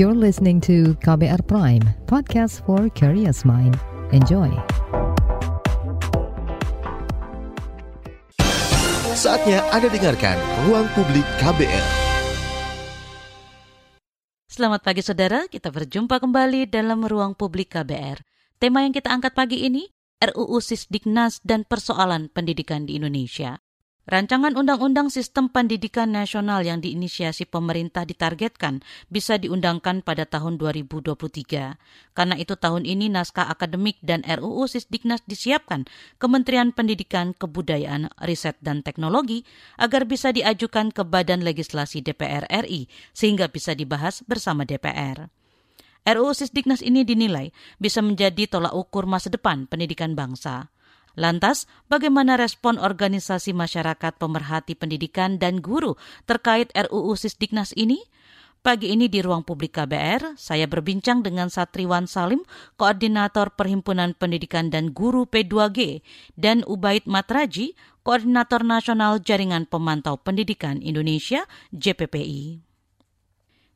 You're listening to KBR Prime, podcast for curious mind. Enjoy. Saatnya Anda dengarkan Ruang Publik KBR. Selamat pagi saudara, kita berjumpa kembali dalam Ruang Publik KBR. Tema yang kita angkat pagi ini, RUU Sisdiknas dan persoalan pendidikan di Indonesia. Rancangan Undang-Undang Sistem Pendidikan Nasional yang diinisiasi pemerintah ditargetkan bisa diundangkan pada tahun 2023. Karena itu tahun ini naskah akademik dan RUU Sisdiknas disiapkan Kementerian Pendidikan, Kebudayaan, Riset dan Teknologi agar bisa diajukan ke Badan Legislasi DPR RI sehingga bisa dibahas bersama DPR. RUU Sisdiknas ini dinilai bisa menjadi tolak ukur masa depan pendidikan bangsa. Lantas, bagaimana respon organisasi masyarakat pemerhati pendidikan dan guru terkait RUU Sisdiknas ini? Pagi ini di ruang publik KBR, saya berbincang dengan Satriwan Salim, Koordinator Perhimpunan Pendidikan dan Guru P2G, dan Ubaid Matraji, Koordinator Nasional Jaringan Pemantau Pendidikan Indonesia, JPPI.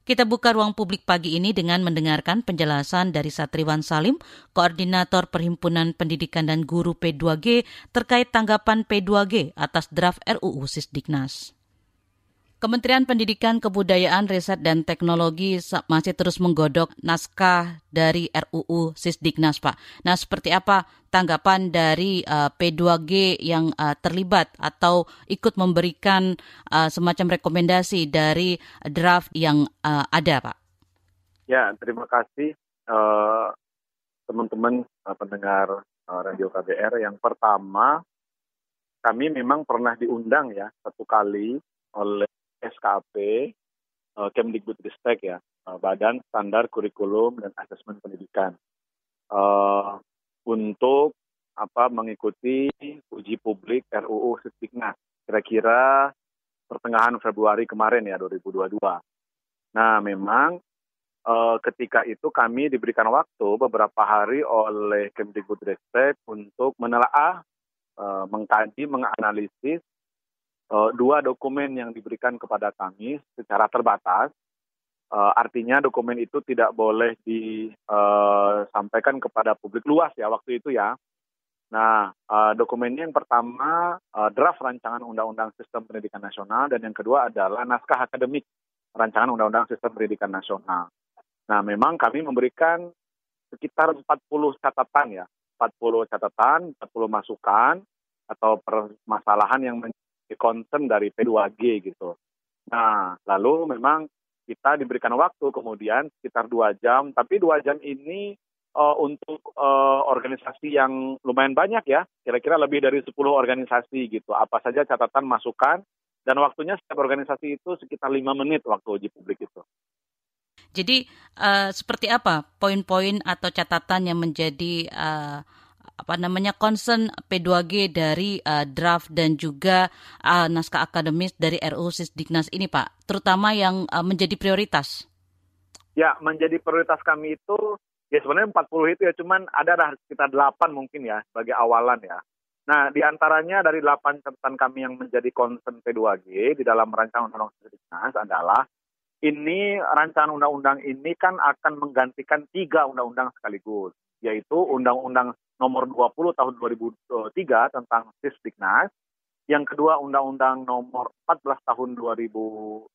Kita buka ruang publik pagi ini dengan mendengarkan penjelasan dari Satriwan Salim, Koordinator Perhimpunan Pendidikan dan Guru P2G terkait tanggapan P2G atas draft RUU Sisdiknas. Kementerian Pendidikan, Kebudayaan, Riset, dan Teknologi masih terus menggodok naskah dari RUU Sisdiknas, Pak. Nah, seperti apa tanggapan dari uh, P2G yang uh, terlibat atau ikut memberikan uh, semacam rekomendasi dari draft yang ada, Pak? Ya, terima kasih teman-teman pendengar Radio KBR. Yang pertama, kami memang pernah diundang ya satu kali oleh SKP, uh, Kemdikbudristek ya, uh, Badan Standar Kurikulum dan Asesmen Pendidikan, uh, untuk apa mengikuti uji publik RUU Sisdiknas kira-kira pertengahan Februari kemarin ya 2022. Nah, memang ketika itu kami diberikan waktu beberapa hari oleh Kemdikbudristek untuk menelaah, mengkaji, menganalisis dua dokumen yang diberikan kepada kami secara terbatas. Uh, artinya dokumen itu tidak boleh disampaikan uh, kepada publik luas ya waktu itu ya. Nah, dokumennya yang pertama draft rancangan Undang-Undang Sistem Pendidikan Nasional dan yang kedua adalah naskah akademik rancangan Undang-Undang Sistem Pendidikan Nasional. Nah, memang kami memberikan sekitar 40 catatan ya, 40 catatan, 40 masukan atau permasalahan yang concern dari P2G gitu. Nah, lalu memang kita diberikan waktu kemudian sekitar dua jam, tapi dua jam ini uh, untuk uh, organisasi yang lumayan banyak ya, kira-kira lebih dari 10 organisasi gitu. Apa saja catatan masukan dan waktunya setiap organisasi itu sekitar lima menit waktu uji publik itu. Jadi uh, seperti apa poin-poin atau catatan yang menjadi uh, apa namanya concern P2G dari uh, draft dan juga uh, naskah akademis dari RUU Sisdiknas ini Pak, terutama yang uh, menjadi prioritas. Ya, menjadi prioritas kami itu ya sebenarnya 40 itu ya cuman ada sekitar 8 mungkin ya sebagai awalan ya. Nah, di antaranya dari 8 catatan kami yang menjadi concern P2G di dalam rancangan undang-undang Sisdiknas adalah ini rancangan undang-undang ini kan akan menggantikan tiga undang-undang sekaligus, yaitu Undang-Undang nomor 20 tahun 2003 tentang Sisdiknas, yang kedua Undang-Undang nomor 14 tahun 2005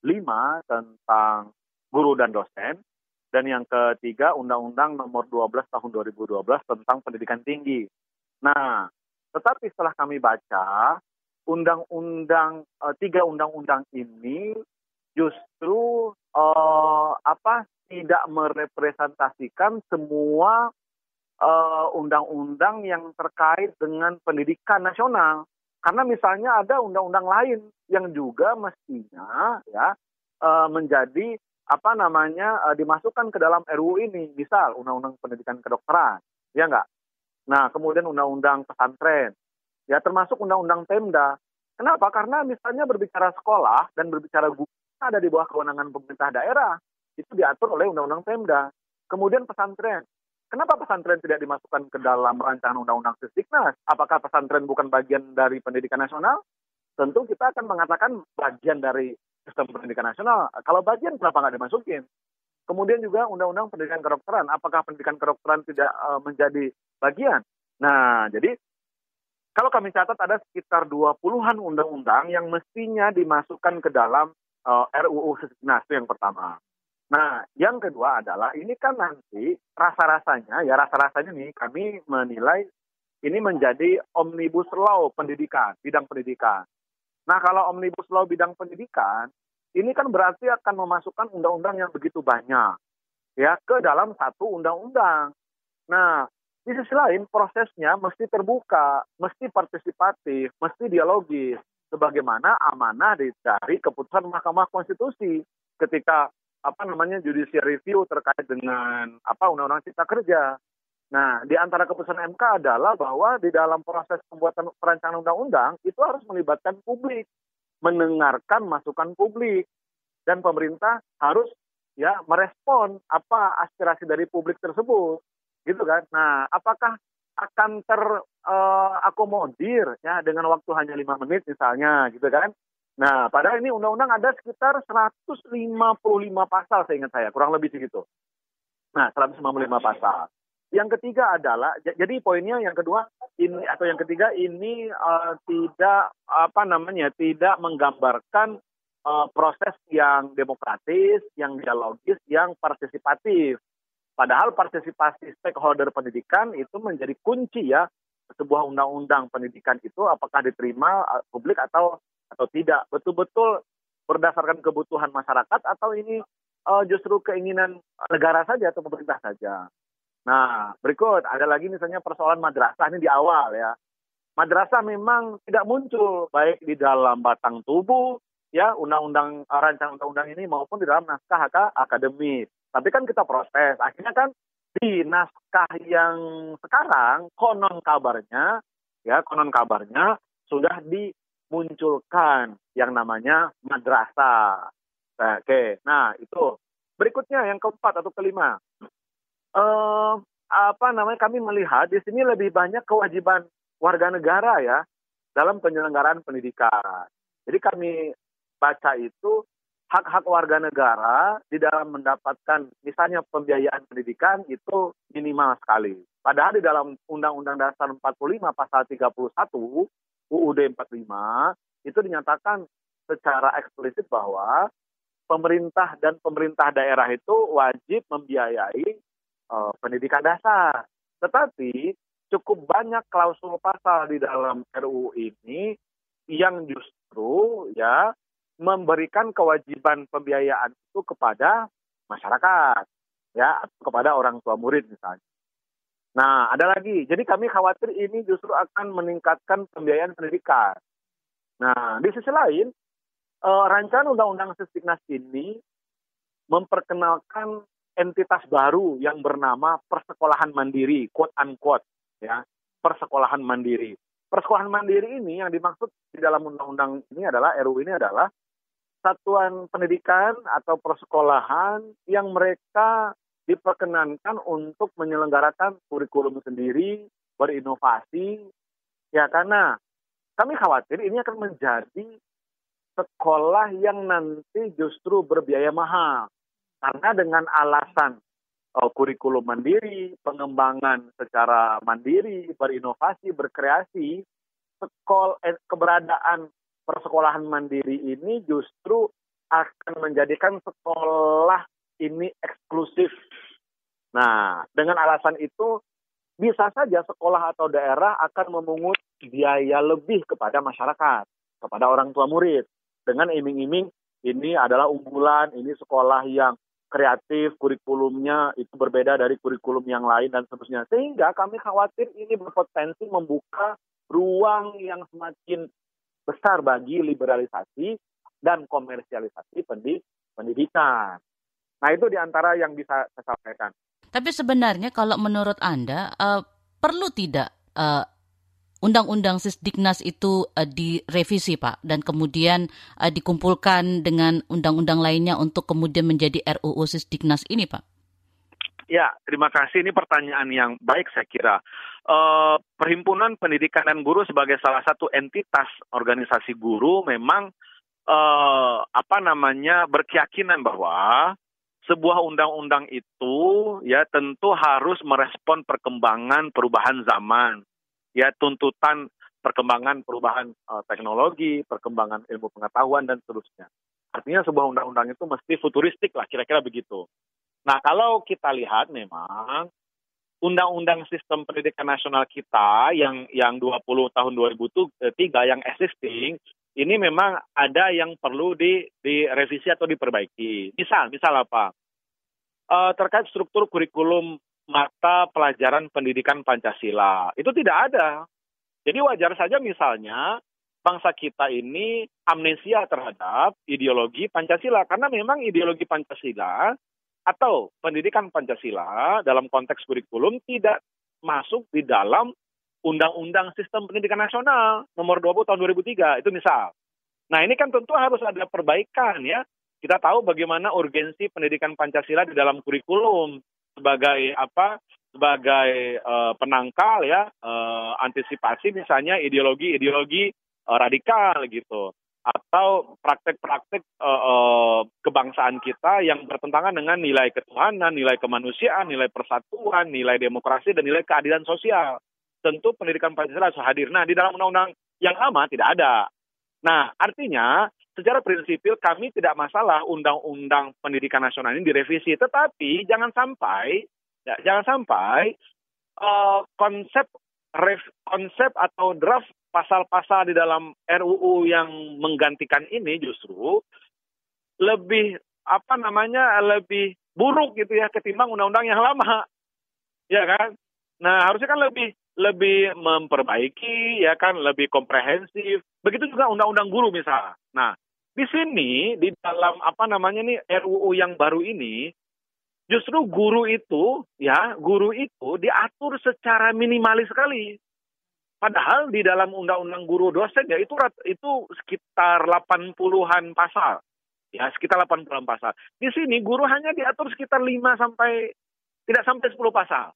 tentang guru dan dosen, dan yang ketiga Undang-Undang nomor 12 tahun 2012 tentang pendidikan tinggi. Nah, tetapi setelah kami baca, undang-undang uh, tiga undang-undang ini justru uh, apa tidak merepresentasikan semua Eh, undang-undang uh, yang terkait dengan pendidikan nasional. Karena misalnya ada undang-undang lain yang juga mestinya ya uh, menjadi apa namanya uh, dimasukkan ke dalam RUU ini, misal undang-undang pendidikan kedokteran, ya enggak? Nah, kemudian undang-undang pesantren, ya termasuk undang-undang Pemda. Kenapa? Karena misalnya berbicara sekolah dan berbicara guru ada di bawah kewenangan pemerintah daerah, itu diatur oleh undang-undang Pemda. Kemudian pesantren, Kenapa pesantren tidak dimasukkan ke dalam rancangan undang-undang Sisdiknas? Apakah pesantren bukan bagian dari pendidikan nasional? Tentu kita akan mengatakan bagian dari sistem pendidikan nasional. Kalau bagian kenapa nggak dimasukin? Kemudian juga undang-undang pendidikan kedokteran. Apakah pendidikan kedokteran tidak uh, menjadi bagian? Nah, jadi kalau kami catat ada sekitar 20-an undang-undang yang mestinya dimasukkan ke dalam uh, RUU Sisdiknas itu yang pertama. Nah, yang kedua adalah ini kan nanti rasa-rasanya ya rasa-rasanya nih kami menilai ini menjadi omnibus law pendidikan, bidang pendidikan. Nah, kalau omnibus law bidang pendidikan ini kan berarti akan memasukkan undang-undang yang begitu banyak ya ke dalam satu undang-undang. Nah, di sisi lain prosesnya mesti terbuka, mesti partisipatif, mesti dialogis sebagaimana amanah dari keputusan Mahkamah Konstitusi ketika apa namanya judicial review terkait dengan apa undang-undang cipta kerja. Nah, di antara keputusan MK adalah bahwa di dalam proses pembuatan perancangan undang-undang itu harus melibatkan publik mendengarkan masukan publik. Dan pemerintah harus ya merespon apa aspirasi dari publik tersebut. Gitu kan? Nah apakah akan terakomodir uh, ya dengan waktu hanya lima menit misalnya gitu kan nah padahal ini undang-undang ada sekitar 155 pasal saya ingat saya kurang lebih segitu nah 155 pasal yang ketiga adalah jadi poinnya yang kedua ini atau yang ketiga ini uh, tidak apa namanya tidak menggambarkan uh, proses yang demokratis, yang dialogis, yang partisipatif. Padahal partisipasi stakeholder pendidikan itu menjadi kunci ya sebuah undang-undang pendidikan itu apakah diterima uh, publik atau atau tidak betul-betul berdasarkan kebutuhan masyarakat atau ini uh, justru keinginan negara saja atau pemerintah saja. Nah, berikut ada lagi misalnya persoalan madrasah ini di awal ya. Madrasah memang tidak muncul baik di dalam batang tubuh ya undang-undang eh, rancangan undang-undang ini maupun di dalam naskah akademis. Tapi kan kita proses. Akhirnya kan di naskah yang sekarang konon kabarnya ya konon kabarnya sudah dimunculkan yang namanya madrasah. Nah, Oke, nah itu berikutnya yang keempat atau kelima eh, apa namanya kami melihat di sini lebih banyak kewajiban warga negara ya dalam penyelenggaraan pendidikan. Jadi kami baca itu hak-hak warga negara di dalam mendapatkan misalnya pembiayaan pendidikan itu minimal sekali. Padahal di dalam Undang-Undang Dasar 45 pasal 31 UUD 45 itu dinyatakan secara eksplisit bahwa pemerintah dan pemerintah daerah itu wajib membiayai uh, pendidikan dasar. Tetapi cukup banyak klausul pasal di dalam RUU ini yang justru ya memberikan kewajiban pembiayaan itu kepada masyarakat ya kepada orang tua murid misalnya. Nah, ada lagi. Jadi kami khawatir ini justru akan meningkatkan pembiayaan pendidikan. Nah, di sisi lain, eh, rancangan undang-undang Sisdiknas ini memperkenalkan entitas baru yang bernama persekolahan mandiri, quote unquote, ya, persekolahan mandiri. Persekolahan mandiri ini yang dimaksud di dalam undang-undang ini adalah RU ini adalah satuan pendidikan atau persekolahan yang mereka diperkenankan untuk menyelenggarakan kurikulum sendiri, berinovasi, ya karena kami khawatir ini akan menjadi sekolah yang nanti justru berbiaya mahal. Karena dengan alasan uh, kurikulum mandiri, pengembangan secara mandiri, berinovasi, berkreasi, sekol eh, keberadaan persekolahan mandiri ini justru akan menjadikan sekolah ini eksklusif. Nah, dengan alasan itu bisa saja sekolah atau daerah akan memungut biaya lebih kepada masyarakat, kepada orang tua murid dengan iming-iming ini adalah unggulan, ini sekolah yang kreatif, kurikulumnya itu berbeda dari kurikulum yang lain dan seterusnya. Sehingga kami khawatir ini berpotensi membuka ruang yang semakin besar bagi liberalisasi dan komersialisasi pendidikan. Nah itu di antara yang bisa saya sampaikan. Tapi sebenarnya kalau menurut Anda uh, perlu tidak uh, Undang-Undang Sisdiknas itu uh, direvisi, Pak, dan kemudian uh, dikumpulkan dengan undang-undang lainnya untuk kemudian menjadi RUU Sisdiknas ini, Pak? Ya, terima kasih. Ini pertanyaan yang baik saya kira. Uh, Perhimpunan Pendidikan dan Guru sebagai salah satu entitas organisasi guru memang uh, apa namanya berkeyakinan bahwa sebuah undang-undang itu ya tentu harus merespon perkembangan perubahan zaman, ya tuntutan perkembangan perubahan uh, teknologi, perkembangan ilmu pengetahuan dan seterusnya. Artinya sebuah undang-undang itu mesti futuristik lah, kira-kira begitu. Nah kalau kita lihat memang undang-undang sistem pendidikan nasional kita yang yang 20 tahun 2003 yang existing ini memang ada yang perlu di direvisi atau diperbaiki. Misal, misal apa? uh, terkait struktur kurikulum mata pelajaran pendidikan Pancasila. Itu tidak ada. Jadi wajar saja misalnya bangsa kita ini amnesia terhadap ideologi Pancasila karena memang ideologi Pancasila atau pendidikan Pancasila dalam konteks kurikulum tidak masuk di dalam Undang-Undang Sistem Pendidikan Nasional nomor 20 tahun 2003 itu misal. Nah, ini kan tentu harus ada perbaikan ya kita tahu bagaimana urgensi pendidikan Pancasila di dalam kurikulum sebagai apa sebagai uh, penangkal ya uh, antisipasi misalnya ideologi-ideologi uh, radikal gitu atau praktek-praktek uh, uh, kebangsaan kita yang bertentangan dengan nilai ketuhanan, nilai kemanusiaan, nilai persatuan, nilai demokrasi dan nilai keadilan sosial. Tentu pendidikan Pancasila harus hadir. Nah, di dalam undang-undang yang lama tidak ada. Nah, artinya secara prinsipil kami tidak masalah undang-undang pendidikan nasional ini direvisi, tetapi jangan sampai ya, jangan sampai uh, konsep ref, konsep atau draft pasal-pasal di dalam RUU yang menggantikan ini justru lebih apa namanya lebih buruk gitu ya ketimbang undang-undang yang lama ya kan nah harusnya kan lebih lebih memperbaiki ya kan lebih komprehensif begitu juga undang-undang guru misalnya nah di sini di dalam apa namanya nih RUU yang baru ini justru guru itu ya guru itu diatur secara minimalis sekali. Padahal di dalam undang-undang guru dosen ya itu itu sekitar 80-an pasal. Ya, sekitar 80-an pasal. Di sini guru hanya diatur sekitar 5 sampai tidak sampai 10 pasal.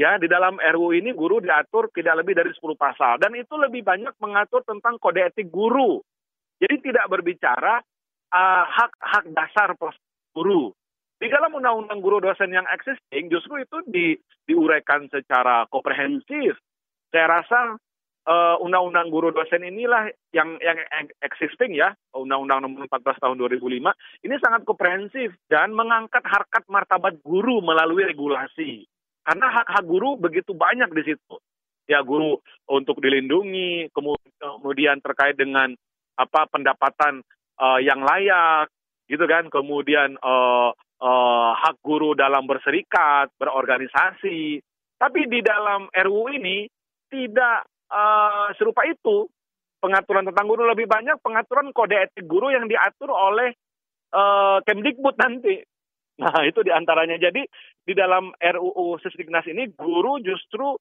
Ya, di dalam RUU ini guru diatur tidak lebih dari 10 pasal dan itu lebih banyak mengatur tentang kode etik guru jadi tidak berbicara uh, hak-hak dasar guru. Di dalam undang-undang guru dosen yang existing justru itu di, diuraikan secara komprehensif. Saya rasa uh, undang-undang guru dosen inilah yang yang existing ya, undang-undang nomor 14 tahun 2005 ini sangat komprehensif dan mengangkat harkat martabat guru melalui regulasi. Karena hak-hak guru begitu banyak di situ. Ya guru untuk dilindungi, kemudian terkait dengan apa pendapatan uh, yang layak gitu kan. Kemudian uh, uh, hak guru dalam berserikat berorganisasi. Tapi di dalam RUU ini tidak uh, serupa itu. Pengaturan tentang guru lebih banyak pengaturan kode etik guru yang diatur oleh uh, Kemdikbud nanti nah itu di antaranya. Jadi di dalam RUU Sisdiknas ini guru justru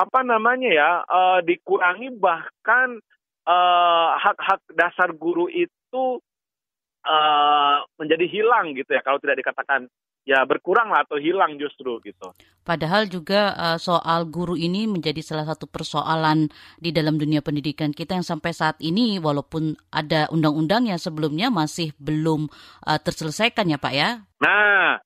apa namanya ya uh, dikurangi bahkan Eh, hak-hak uh, dasar guru itu uh, menjadi hilang gitu ya kalau tidak dikatakan ya berkurang lah atau hilang justru gitu. Padahal juga uh, soal guru ini menjadi salah satu persoalan di dalam dunia pendidikan kita yang sampai saat ini walaupun ada undang-undang yang sebelumnya masih belum uh, terselesaikan ya Pak ya. Nah,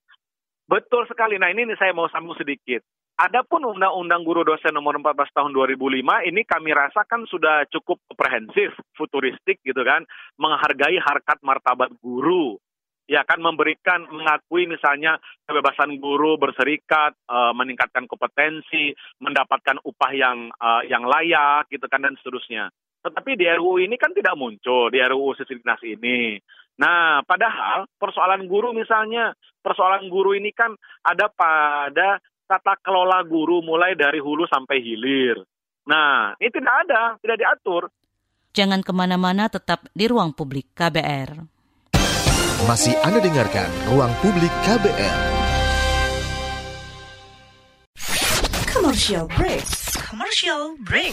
betul sekali. Nah ini saya mau sambung sedikit. Adapun Undang-Undang Guru Dosen Nomor 14 Tahun 2005 ini kami rasakan sudah cukup komprehensif, futuristik gitu kan, menghargai harkat martabat guru, ya kan memberikan mengakui misalnya kebebasan guru berserikat, uh, meningkatkan kompetensi, mendapatkan upah yang uh, yang layak gitu kan dan seterusnya. Tetapi di RUU ini kan tidak muncul di RUU Sisdiknas ini. Nah, padahal persoalan guru misalnya, persoalan guru ini kan ada pada tata kelola guru mulai dari hulu sampai hilir. Nah, ini tidak ada, tidak diatur. Jangan ke mana-mana, tetap di ruang publik KBR. Masih Anda dengarkan Ruang Publik KBR. Commercial break. Commercial break.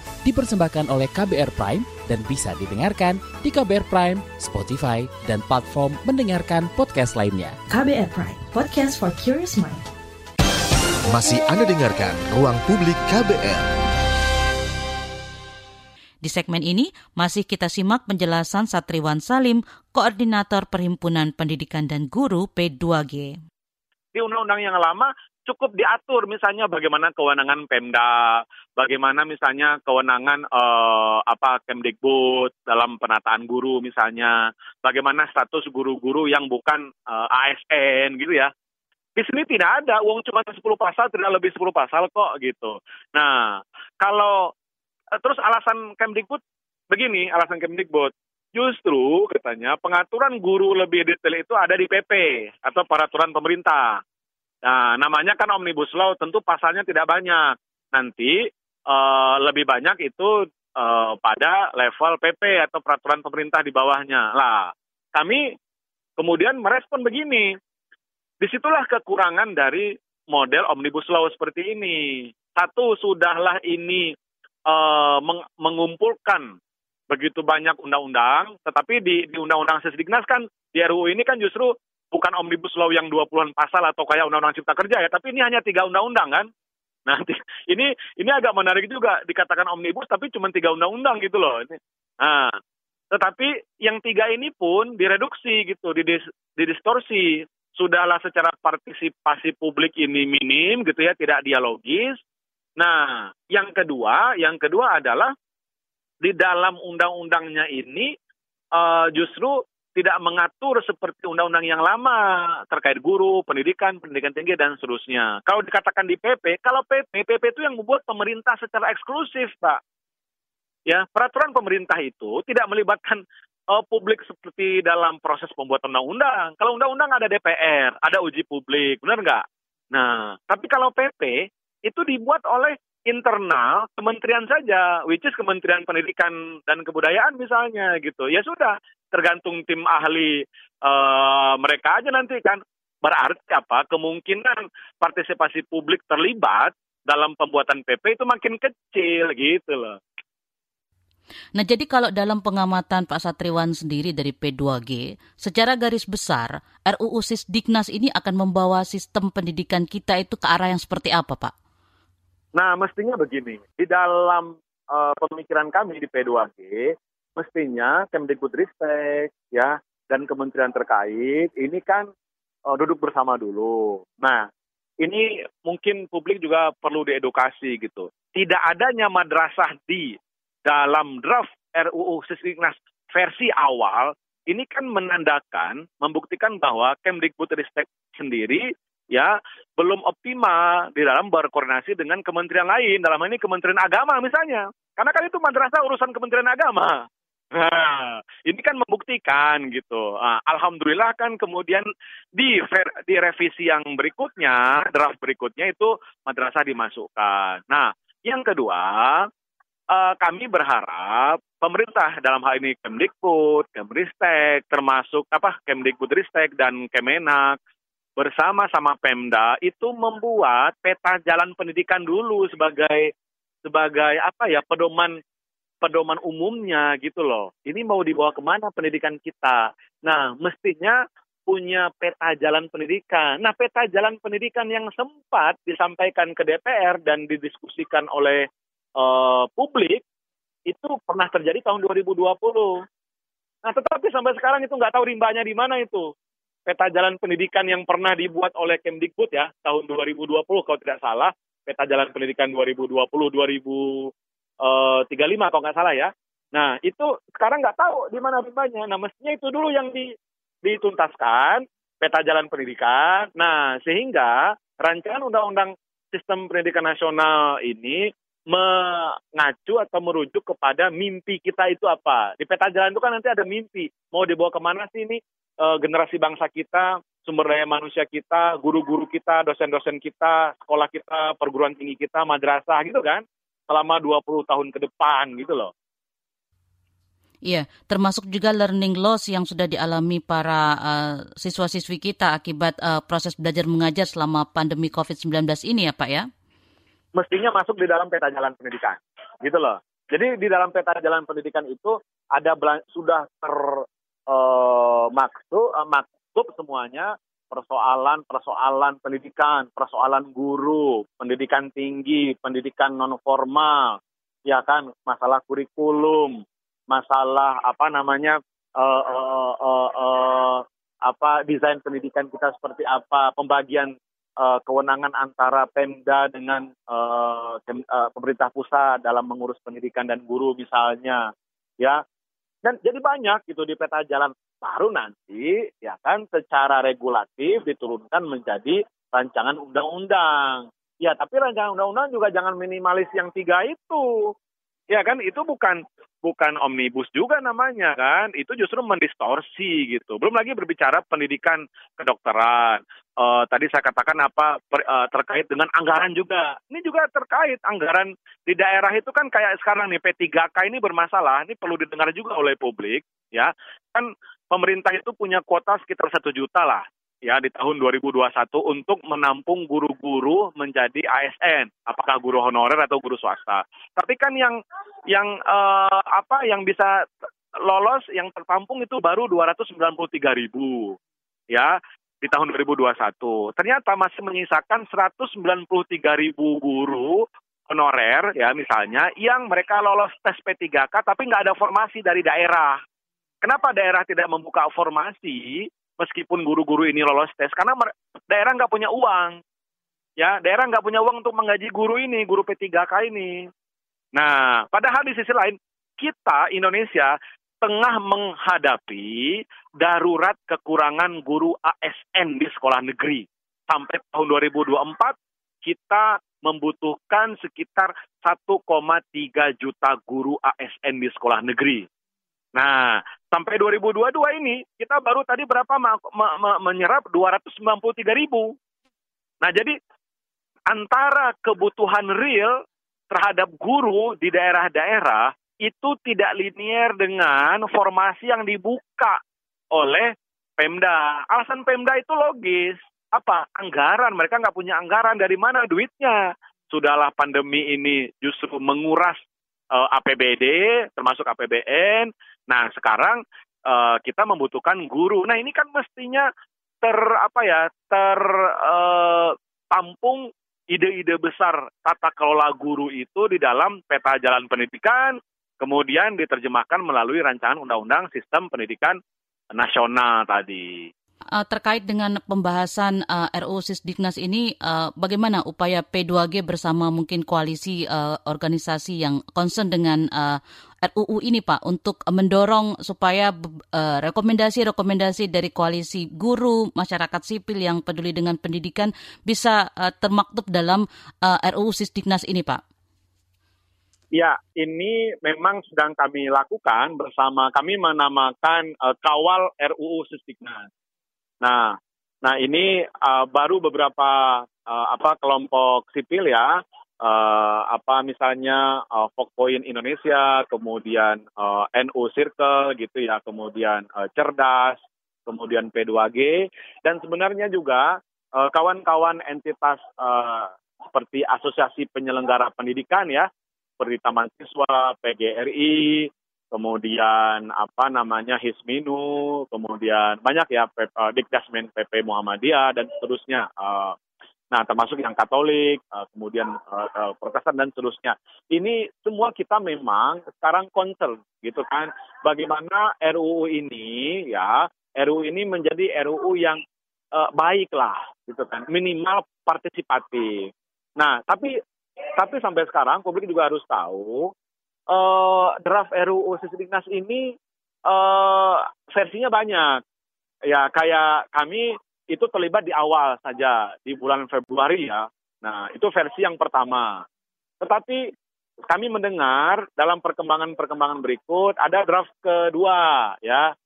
Dipersembahkan oleh KBR Prime dan bisa didengarkan di KBR Prime, Spotify, dan platform mendengarkan podcast lainnya. KBR Prime, podcast for curious mind. Masih Anda dengarkan Ruang Publik KBR. Di segmen ini masih kita simak penjelasan Satriwan Salim, Koordinator Perhimpunan Pendidikan dan Guru P2G. Di undang-undang yang lama cukup diatur misalnya bagaimana kewenangan Pemda, bagaimana misalnya kewenangan eh, apa Kemdikbud dalam penataan guru misalnya, bagaimana status guru-guru yang bukan eh, ASN gitu ya. Di sini tidak ada uang cuma 10 pasal tidak lebih 10 pasal kok gitu. Nah, kalau eh, terus alasan Kemdikbud begini, alasan Kemdikbud Justru katanya pengaturan guru lebih detail itu ada di PP atau peraturan pemerintah. Nah, namanya kan Omnibus Law, tentu pasalnya tidak banyak. Nanti eh, lebih banyak itu eh, pada level PP atau peraturan pemerintah di bawahnya. Lah, kami kemudian merespon begini. Di situlah kekurangan dari model Omnibus Law seperti ini. Satu, sudahlah ini eh, meng- mengumpulkan begitu banyak undang-undang, tetapi di, di undang-undang Sesdiknas kan, di RUU ini kan justru bukan Omnibus Law yang 20-an pasal atau kayak Undang-Undang Cipta Kerja ya, tapi ini hanya tiga undang-undang kan. Nah, ini ini agak menarik juga dikatakan omnibus tapi cuma tiga undang-undang gitu loh. Nah, tetapi yang tiga ini pun direduksi gitu, didis, didistorsi. Sudahlah secara partisipasi publik ini minim gitu ya, tidak dialogis. Nah, yang kedua, yang kedua adalah di dalam undang-undangnya ini uh, justru tidak mengatur seperti undang-undang yang lama terkait guru, pendidikan, pendidikan tinggi dan seterusnya. Kalau dikatakan di PP, kalau PP, PP itu yang membuat pemerintah secara eksklusif, Pak. Ya, peraturan pemerintah itu tidak melibatkan uh, publik seperti dalam proses pembuatan undang-undang. Kalau undang-undang ada DPR, ada uji publik, benar nggak? Nah, tapi kalau PP itu dibuat oleh internal kementerian saja, which is Kementerian Pendidikan dan Kebudayaan misalnya gitu. Ya sudah, tergantung tim ahli uh, mereka aja nanti kan. Berarti apa? Kemungkinan partisipasi publik terlibat dalam pembuatan PP itu makin kecil gitu loh. Nah, jadi kalau dalam pengamatan Pak Satriwan sendiri dari P2G, secara garis besar, RUU Sisdiknas ini akan membawa sistem pendidikan kita itu ke arah yang seperti apa, Pak? Nah, mestinya begini. Di dalam uh, pemikiran kami di P2G, mestinya Kemdikbudristek ya dan kementerian terkait ini kan uh, duduk bersama dulu. Nah, ini mungkin publik juga perlu diedukasi gitu. Tidak adanya madrasah di dalam draft RUU Sisdiknas versi awal ini kan menandakan membuktikan bahwa Kemdikbudristek sendiri ya belum optimal di dalam berkoordinasi dengan kementerian lain. Dalam hal ini Kementerian Agama misalnya. Karena kan itu madrasah urusan Kementerian Agama. Nah ini kan membuktikan gitu. Nah, alhamdulillah kan kemudian di di revisi yang berikutnya draft berikutnya itu madrasah dimasukkan. Nah yang kedua uh, kami berharap pemerintah dalam hal ini Kemdikbud, Kemristek, termasuk apa Kemdikbudristek dan Kemenak bersama-sama Pemda itu membuat peta jalan pendidikan dulu sebagai sebagai apa ya pedoman pedoman umumnya gitu loh. Ini mau dibawa ke mana pendidikan kita? Nah, mestinya punya peta jalan pendidikan. Nah, peta jalan pendidikan yang sempat disampaikan ke DPR dan didiskusikan oleh uh, publik itu pernah terjadi tahun 2020. Nah, tetapi sampai sekarang itu nggak tahu rimbanya di mana itu peta jalan pendidikan yang pernah dibuat oleh Kemdikbud ya tahun 2020 kalau tidak salah peta jalan pendidikan 2020 2035 kalau nggak salah ya. Nah itu sekarang nggak tahu di mana rimbanya. Nah mestinya itu dulu yang di, dituntaskan peta jalan pendidikan. Nah sehingga rancangan undang-undang sistem pendidikan nasional ini mengacu atau merujuk kepada mimpi kita itu apa. Di peta jalan itu kan nanti ada mimpi. Mau dibawa ke mana sih ini e, generasi bangsa kita, sumber daya manusia kita, guru-guru kita, dosen-dosen kita, sekolah kita, perguruan tinggi kita, madrasah gitu kan. Selama 20 tahun ke depan gitu loh. Iya, termasuk juga learning loss yang sudah dialami para uh, siswa-siswi kita akibat uh, proses belajar mengajar selama pandemi COVID-19 ini ya Pak ya? Mestinya masuk di dalam peta jalan pendidikan, gitu loh. Jadi di dalam peta jalan pendidikan itu ada sudah ter uh, maksud, uh, maksud semuanya persoalan-persoalan pendidikan, persoalan guru, pendidikan tinggi, pendidikan non formal, ya kan, masalah kurikulum, masalah apa namanya uh, uh, uh, uh, apa desain pendidikan kita seperti apa, pembagian uh, kewenangan antara Pemda dengan uh, uh, pemerintah pusat dalam mengurus pendidikan dan guru misalnya, ya. Dan jadi banyak gitu di peta jalan baru nanti ya kan secara regulatif diturunkan menjadi rancangan undang-undang. Ya, tapi rancangan undang-undang juga jangan minimalis yang tiga itu. Ya kan, itu bukan bukan omnibus juga namanya kan, itu justru mendistorsi gitu. Belum lagi berbicara pendidikan kedokteran. Uh, tadi saya katakan apa per, uh, terkait dengan anggaran juga. Ini juga terkait anggaran di daerah itu kan kayak sekarang nih P3K ini bermasalah. Ini perlu didengar juga oleh publik ya. Kan pemerintah itu punya kuota sekitar satu juta lah ya di tahun 2021 untuk menampung guru-guru menjadi ASN, apakah guru honorer atau guru swasta. Tapi kan yang yang uh, apa yang bisa lolos yang tertampung itu baru 293 ribu ya di tahun 2021. Ternyata masih menyisakan 193 ribu guru honorer ya misalnya yang mereka lolos tes P3K tapi nggak ada formasi dari daerah. Kenapa daerah tidak membuka formasi meskipun guru-guru ini lolos tes karena daerah nggak punya uang. Ya daerah nggak punya uang untuk menggaji guru ini guru P3K ini. Nah padahal di sisi lain kita Indonesia tengah menghadapi darurat kekurangan guru ASN di sekolah negeri. Sampai tahun 2024 kita membutuhkan sekitar 1,3 juta guru ASN di sekolah negeri. Nah, sampai 2022 ini kita baru tadi berapa me me menyerap 293 ribu. Nah, jadi antara kebutuhan real terhadap guru di daerah-daerah itu tidak linier dengan formasi yang dibuka oleh Pemda. Alasan Pemda itu logis. Apa? Anggaran. Mereka nggak punya anggaran. Dari mana duitnya? Sudahlah pandemi ini justru menguras uh, eh, APBD, termasuk APBN, Nah, sekarang uh, kita membutuhkan guru. Nah, ini kan mestinya ter apa ya, eh, uh, ide-ide besar tata kelola guru itu di dalam peta jalan pendidikan, kemudian diterjemahkan melalui rancangan undang-undang sistem pendidikan nasional tadi uh, terkait dengan pembahasan uh, RUU Sisdiknas ini, bagaimana upaya P2G bersama mungkin koalisi organisasi yang concern dengan RUU ini, Pak, untuk mendorong supaya rekomendasi-rekomendasi uh, dari koalisi guru, masyarakat sipil yang peduli dengan pendidikan bisa uh, termaktub dalam uh, RUU Sisdiknas ini, Pak? Ya, ini memang sedang kami lakukan bersama kami menamakan uh, kawal RUU Sisdiknas. Nah, nah ini uh, baru beberapa uh, apa kelompok sipil ya, uh, apa misalnya uh, Point Indonesia, kemudian uh, NU Circle gitu ya, kemudian uh, Cerdas, kemudian P2G, dan sebenarnya juga kawan-kawan uh, entitas uh, seperti Asosiasi Penyelenggara Pendidikan ya, seperti Taman Siswa, PGRI, kemudian apa namanya Hisminu, kemudian banyak ya Dikdasmen PP Muhammadiyah dan seterusnya. Uh, nah, termasuk yang Katolik, uh, kemudian uh, uh, Protestan dan seterusnya. Ini semua kita memang sekarang concern gitu kan. Bagaimana RUU ini ya, RUU ini menjadi RUU yang uh, baik lah gitu kan, minimal partisipatif. Nah, tapi tapi sampai sekarang publik juga harus tahu uh, draft RUU Sisdiknas ini uh, versinya banyak. Ya kayak kami itu terlibat di awal saja di bulan Februari ya. Nah, itu versi yang pertama. Tetapi kami mendengar dalam perkembangan-perkembangan berikut ada draft kedua, ya,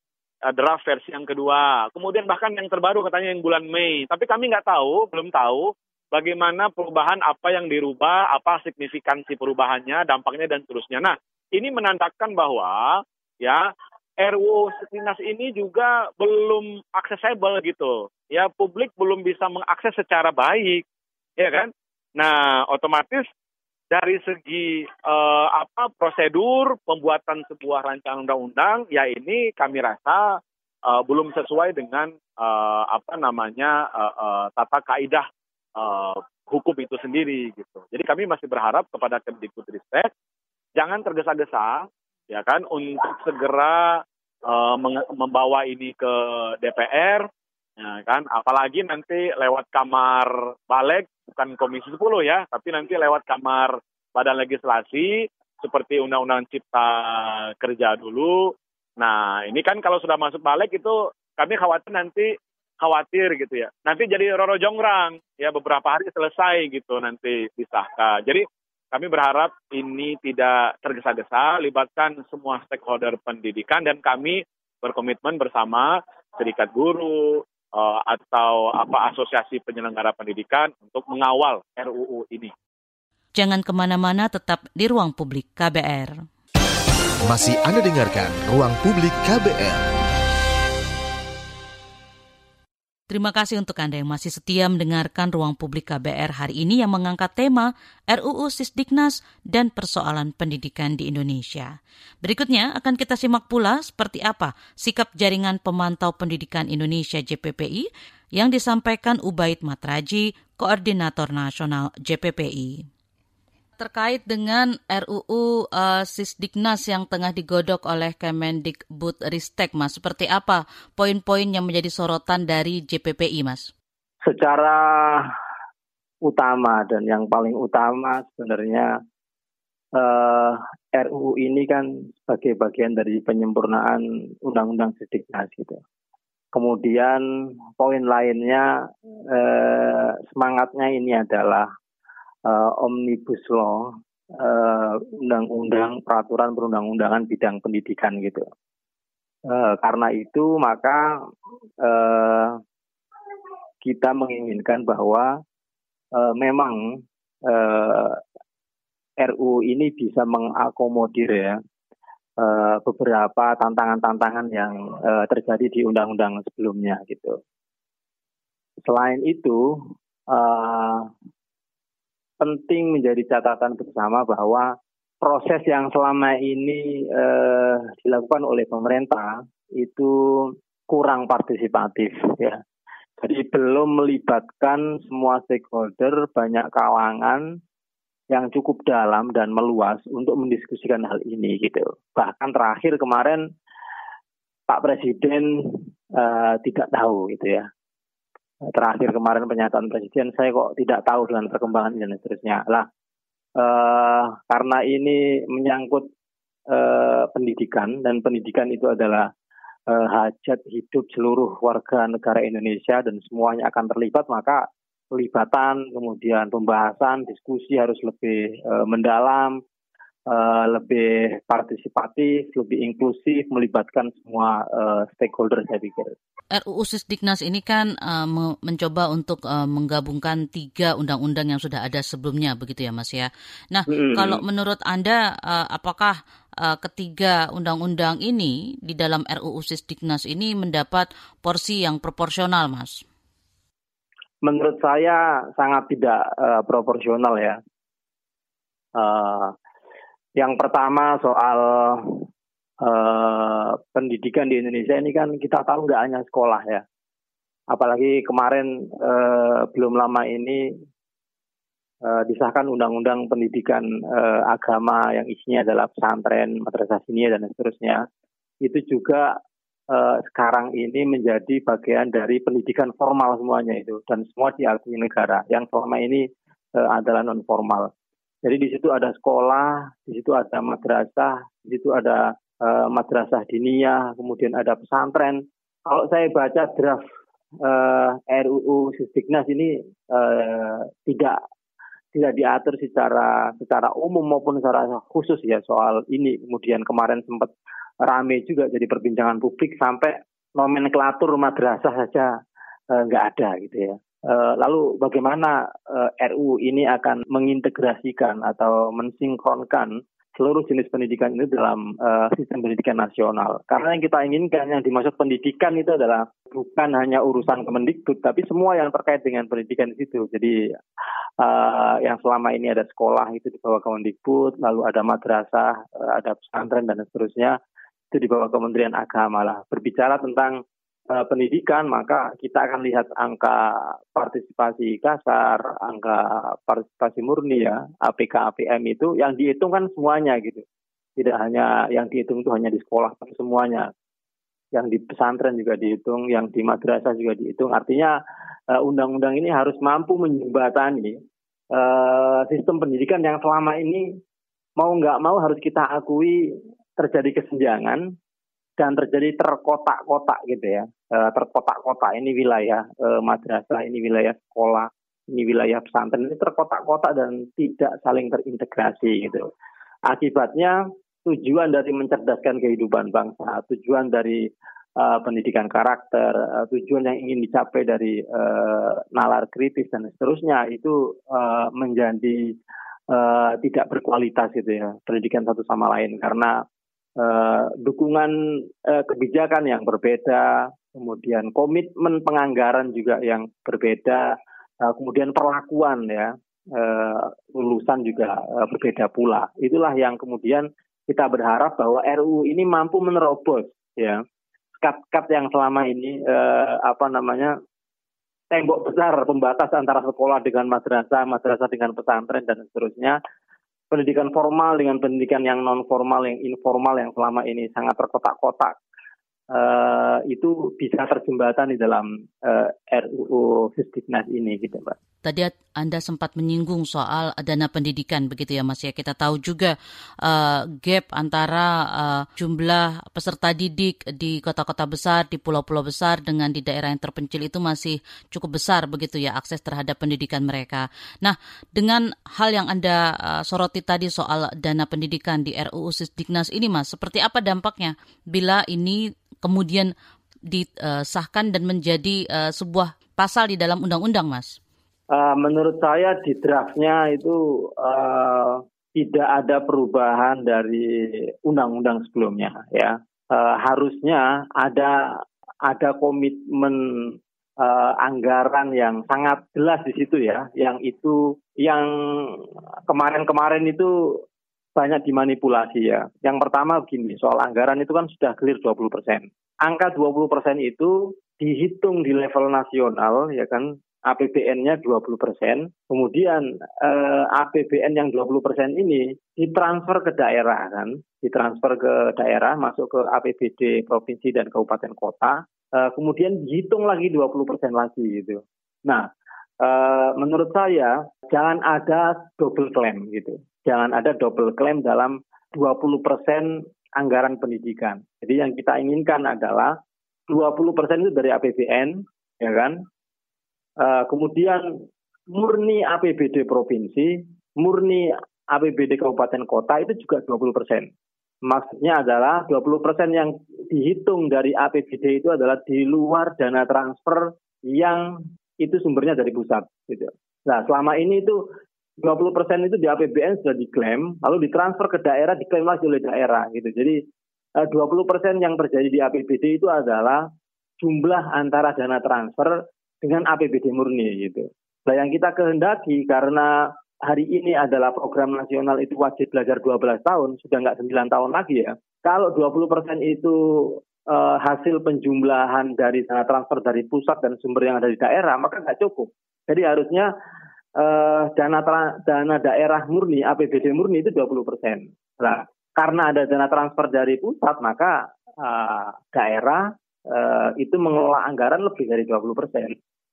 Eh, draft versi yang kedua. Kemudian bahkan yang terbaru katanya yang bulan Mei. Tapi kami nggak tahu, belum tahu bagaimana perubahan apa yang dirubah, apa signifikansi perubahannya, dampaknya dan seterusnya. Nah, ini menandakan bahwa ya RUU Dinas ini juga belum aksesibel gitu. Ya, publik belum bisa mengakses secara baik, ya kan? Nah, otomatis dari segi uh, apa prosedur pembuatan sebuah rancangan undang-undang ya ini kami rasa uh, belum sesuai dengan uh, apa namanya tata kaidah hukum itu sendiri gitu. Jadi kami masih berharap kepada Kemdikbudristek jangan tergesa-gesa ya kan untuk segera uh, membawa ini ke DPR ya kan apalagi nanti lewat kamar balik bukan Komisi 10 ya, tapi nanti lewat kamar badan legislasi seperti Undang-Undang Cipta Kerja dulu. Nah, ini kan kalau sudah masuk balik itu kami khawatir nanti khawatir gitu ya. Nanti jadi roro jongrang ya beberapa hari selesai gitu nanti disahkan. Jadi kami berharap ini tidak tergesa-gesa, libatkan semua stakeholder pendidikan dan kami berkomitmen bersama serikat guru, uh, atau apa asosiasi penyelenggara pendidikan untuk mengawal RUU ini. Jangan ke mana-mana, tetap di ruang publik KBR. Masih Anda dengarkan ruang publik KBR. Terima kasih untuk Anda yang masih setia mendengarkan Ruang Publik KBR hari ini yang mengangkat tema RUU Sisdiknas dan persoalan pendidikan di Indonesia. Berikutnya akan kita simak pula seperti apa sikap Jaringan Pemantau Pendidikan Indonesia JPPI yang disampaikan Ubaid Matraji, Koordinator Nasional JPPI terkait dengan RUU uh, Sisdiknas yang tengah digodok oleh Kemendikbud Ristek, Mas. Seperti apa poin-poin yang menjadi sorotan dari JPPI, Mas? Secara utama dan yang paling utama sebenarnya uh, eh, RUU ini kan sebagai bagian dari penyempurnaan Undang-Undang Sisdiknas gitu. Kemudian poin lainnya eh, semangatnya ini adalah uh, omnibus law uh, undang-undang peraturan perundang-undangan bidang pendidikan gitu. Uh, karena itu maka uh, kita menginginkan bahwa uh, memang uh, RU ini bisa mengakomodir ya beberapa tantangan-tantangan yang terjadi di undang-undang sebelumnya gitu. Selain itu, penting menjadi catatan bersama bahwa proses yang selama ini eh, dilakukan oleh pemerintah itu kurang partisipatif ya. Jadi belum melibatkan semua stakeholder, banyak kalangan yang cukup dalam dan meluas untuk mendiskusikan hal ini gitu. Bahkan terakhir kemarin Pak Presiden uh, tidak tahu gitu ya terakhir kemarin pernyataan presiden saya kok tidak tahu dengan perkembangan dan seterusnya. Lah uh, karena ini menyangkut uh, pendidikan dan pendidikan itu adalah uh, hajat hidup seluruh warga negara Indonesia dan semuanya akan terlibat maka pelibatan kemudian pembahasan diskusi harus lebih uh, mendalam uh, lebih partisipatif, lebih inklusif, melibatkan semua uh, stakeholder saya pikir. RUU Sisdiknas ini kan uh, mencoba untuk uh, menggabungkan tiga undang-undang yang sudah ada sebelumnya, begitu ya Mas ya. Nah, hmm. kalau menurut Anda, uh, apakah uh, ketiga undang-undang ini di dalam RUU Sisdiknas ini mendapat porsi yang proporsional, Mas? Menurut saya sangat tidak uh, proporsional ya. Uh, yang pertama soal uh, pendidikan di Indonesia ini kan kita tahu nggak hanya sekolah ya. Apalagi kemarin uh, belum lama ini uh, disahkan undang-undang pendidikan uh, agama yang isinya adalah pesantren, madrasah sini dan seterusnya. Itu juga uh, sekarang ini menjadi bagian dari pendidikan formal semuanya itu dan semua diakui negara. Yang selama ini uh, adalah non formal. Jadi di situ ada sekolah, di situ ada madrasah, di situ ada uh, madrasah diniyah, kemudian ada pesantren. Kalau saya baca draft uh, eh, RUU Sisdiknas ini uh, tidak tidak diatur secara secara umum maupun secara khusus ya soal ini. Kemudian kemarin sempat rame juga jadi perbincangan publik sampai nomenklatur madrasah saja nggak uh, ada gitu ya. Uh, lalu bagaimana uh, RU ini akan mengintegrasikan atau mensinkronkan seluruh jenis pendidikan ini dalam uh, sistem pendidikan nasional. Karena yang kita inginkan yang dimaksud pendidikan itu adalah bukan hanya urusan Kemendikbud, tapi semua yang terkait dengan pendidikan itu. Jadi uh, yang selama ini ada sekolah itu di bawah Kemendikbud, lalu ada madrasah, ada pesantren dan seterusnya itu di bawah Kementerian Agama lah. Berbicara tentang uh, pendidikan, maka kita akan lihat angka partisipasi kasar, angka partisipasi murni ya, APK APM itu yang dihitung kan semuanya gitu. Tidak hanya yang dihitung itu hanya di sekolah, tapi semuanya. Yang di pesantren juga dihitung, yang di madrasah juga dihitung. Artinya undang undang-undang ini harus mampu menjembatani uh, sistem pendidikan yang selama ini mau nggak mau harus kita akui terjadi kesenjangan dan terjadi terkotak-kotak gitu ya, e, terkotak-kotak ini wilayah e, madrasah, ini wilayah sekolah, ini wilayah pesantren ini terkotak-kotak dan tidak saling terintegrasi gitu. Akibatnya tujuan dari mencerdaskan kehidupan bangsa, tujuan dari uh, pendidikan karakter, uh, tujuan yang ingin dicapai dari uh, nalar kritis dan seterusnya itu uh, menjadi uh, tidak berkualitas gitu ya pendidikan satu sama lain karena uh, dukungan uh, kebijakan yang berbeda, kemudian komitmen penganggaran juga yang berbeda, uh, kemudian perlakuan ya lulusan juga berbeda pula. Itulah yang kemudian kita berharap bahwa RUU ini mampu menerobos ya kat-kat yang selama ini apa namanya tembok besar pembatas antara sekolah dengan madrasah, madrasah dengan pesantren dan seterusnya pendidikan formal dengan pendidikan yang non formal yang informal yang selama ini sangat terkotak-kotak uh, itu bisa terjembatan di dalam uh, eh, RUU Fisdiknas ini gitu Mbak. Tadi Anda sempat menyinggung soal dana pendidikan begitu ya Mas ya. Kita tahu juga uh, gap antara uh, jumlah peserta didik di kota-kota besar, di pulau-pulau besar dengan di daerah yang terpencil itu masih cukup besar begitu ya akses terhadap pendidikan mereka. Nah, dengan hal yang Anda uh, soroti tadi soal dana pendidikan di RUU Sisdiknas ini Mas, seperti apa dampaknya bila ini kemudian disahkan dan menjadi sebuah pasal di dalam undang-undang, Mas? Uh, menurut saya di draftnya itu uh, tidak ada perubahan dari undang-undang sebelumnya, ya. Uh, harusnya ada ada komitmen uh, anggaran yang sangat jelas di situ ya, yang itu yang kemarin-kemarin itu banyak dimanipulasi ya. Yang pertama begini, soal anggaran itu kan sudah clear 20 persen. Angka 20 persen itu dihitung di level nasional ya kan APBN-nya 20 persen, kemudian eh, APBN yang 20 persen ini ditransfer ke daerah kan, ditransfer ke daerah masuk ke APBD provinsi dan kabupaten kota, eh, kemudian dihitung lagi 20 persen lagi gitu. Nah, eh, menurut saya jangan ada double claim gitu jangan ada double claim dalam 20% anggaran pendidikan. Jadi yang kita inginkan adalah 20% itu dari APBN, ya kan? Uh, kemudian murni APBD provinsi, murni APBD kabupaten kota itu juga 20%. Maksudnya adalah 20% yang dihitung dari APBD itu adalah di luar dana transfer yang itu sumbernya dari pusat gitu. Nah, selama ini itu 20 persen itu di APBN sudah diklaim, lalu ditransfer ke daerah, diklaim lagi oleh daerah gitu. Jadi 20 eh, persen yang terjadi di APBD itu adalah jumlah antara dana transfer dengan APBD murni gitu. Nah yang kita kehendaki karena hari ini adalah program nasional itu wajib belajar 12 tahun, sudah nggak 9 tahun lagi ya. Kalau 20 persen itu uh, hasil penjumlahan dari dana transfer dari pusat dan sumber yang ada di daerah, maka nggak cukup. Jadi harusnya uh, dana dana daerah murni APBD murni itu 20 persen. Nah, karena ada dana transfer dari pusat maka uh, daerah uh, itu mengelola anggaran lebih dari 20 persen.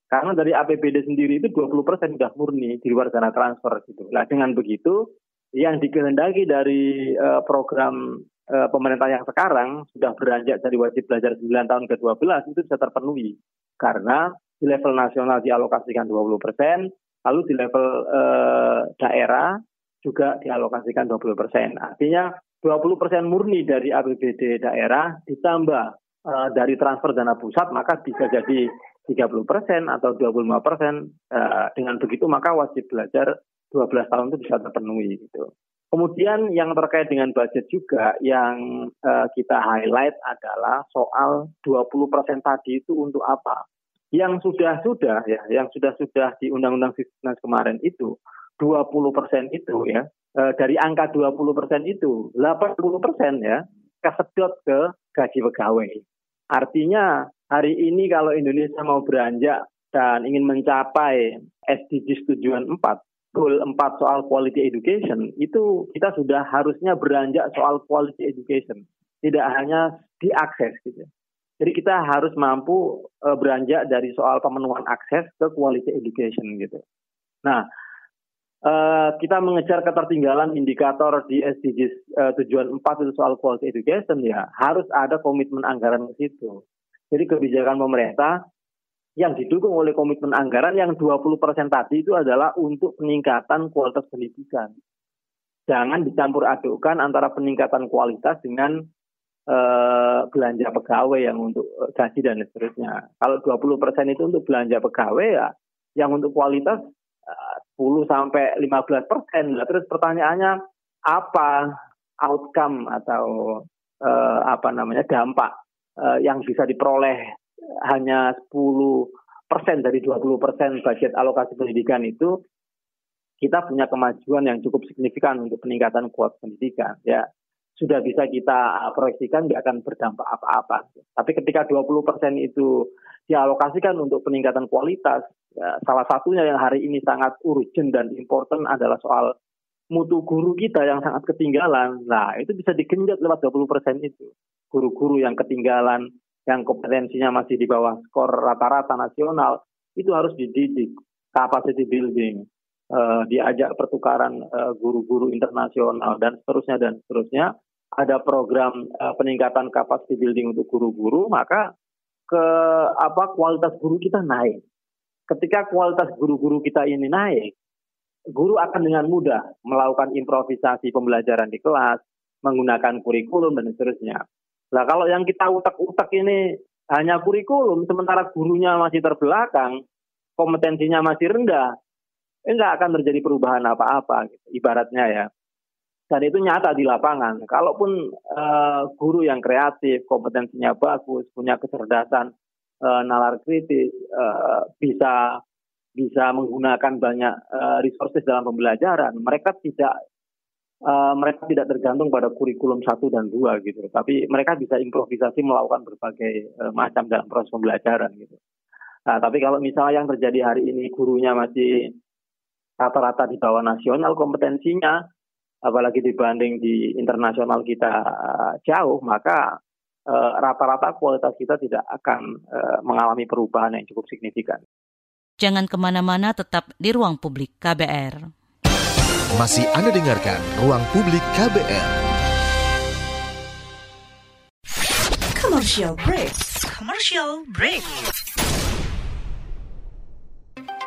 Karena dari APBD sendiri itu 20 persen sudah murni di luar dana transfer gitu. Nah dengan begitu yang dikehendaki dari uh, program uh, pemerintah yang sekarang sudah beranjak dari wajib belajar 9 tahun ke 12 itu bisa terpenuhi. Karena di level nasional dialokasikan 20 persen, Lalu di level eh, daerah juga dialokasikan 20 persen. Artinya 20 persen murni dari APBD daerah ditambah eh, dari transfer dana pusat maka bisa jadi 30 persen atau 25 persen. Eh, dengan begitu maka wajib belajar 12 tahun itu bisa terpenuhi gitu. Kemudian yang terkait dengan budget juga yang uh, kita highlight adalah soal 20% tadi itu untuk apa? Yang sudah-sudah ya, yang sudah-sudah di Undang-Undang Sisnas kemarin itu 20% itu ya, uh, dari angka 20% itu 80% ya kesedot ke gaji pegawai. Artinya hari ini kalau Indonesia mau beranjak dan ingin mencapai SDGs tujuan 4, goal 4 soal quality education itu kita sudah harusnya beranjak soal quality education. Tidak hanya diakses gitu jadi kita harus mampu uh, beranjak dari soal pemenuhan akses ke quality education gitu. Nah uh, kita mengejar ketertinggalan indikator di SDGs uh, tujuan 4 itu soal quality education ya harus ada komitmen anggaran ke situ jadi kebijakan pemerintah yang didukung oleh komitmen anggaran yang 20% tadi itu adalah untuk peningkatan kualitas pendidikan. Jangan dicampur adukkan antara peningkatan kualitas dengan uh, belanja pegawai yang untuk gaji dan seterusnya. Kalau 20% itu untuk belanja pegawai ya, yang untuk kualitas 10 sampai 15 persen. Nah, terus pertanyaannya apa outcome atau uh, apa namanya dampak uh, yang bisa diperoleh hanya 10 persen dari 20 persen budget alokasi pendidikan itu kita punya kemajuan yang cukup signifikan untuk peningkatan kuat pendidikan ya sudah bisa kita proyeksikan tidak akan berdampak apa-apa. Tapi ketika 20 persen itu dialokasikan untuk peningkatan kualitas, ya, salah satunya yang hari ini sangat urgent dan important adalah soal mutu guru kita yang sangat ketinggalan. Nah, itu bisa digenjot lewat 20 persen itu. Guru-guru yang ketinggalan yang kompetensinya masih di bawah skor rata-rata nasional itu harus dididik capacity building uh, diajak pertukaran uh, guru-guru internasional dan seterusnya dan seterusnya ada program uh, peningkatan capacity building untuk guru-guru maka ke apa kualitas guru kita naik ketika kualitas guru-guru kita ini naik guru akan dengan mudah melakukan improvisasi pembelajaran di kelas menggunakan kurikulum dan seterusnya Nah kalau yang kita utak-utak ini hanya kurikulum, sementara gurunya masih terbelakang, kompetensinya masih rendah, enggak eh, akan terjadi perubahan apa-apa, gitu, ibaratnya ya. Dan itu nyata di lapangan. Kalaupun uh, guru yang kreatif, kompetensinya bagus, punya kecerdasan, uh, nalar kritis, uh, bisa bisa menggunakan banyak uh, resources dalam pembelajaran, mereka tidak uh, mereka tidak tergantung pada kurikulum satu dan dua gitu, tapi mereka bisa improvisasi melakukan berbagai uh, macam dalam proses pembelajaran gitu. Nah, tapi kalau misalnya yang terjadi hari ini gurunya masih rata-rata di bawah nasional kompetensinya, apalagi dibanding di internasional kita uh, jauh, maka rata-rata uh, kualitas kita tidak akan uh, mengalami perubahan yang cukup signifikan. Jangan ke mana-mana, tetap di ruang publik KBR. Masih Anda dengarkan Ruang Publik KBR. Commercial break. Commercial break.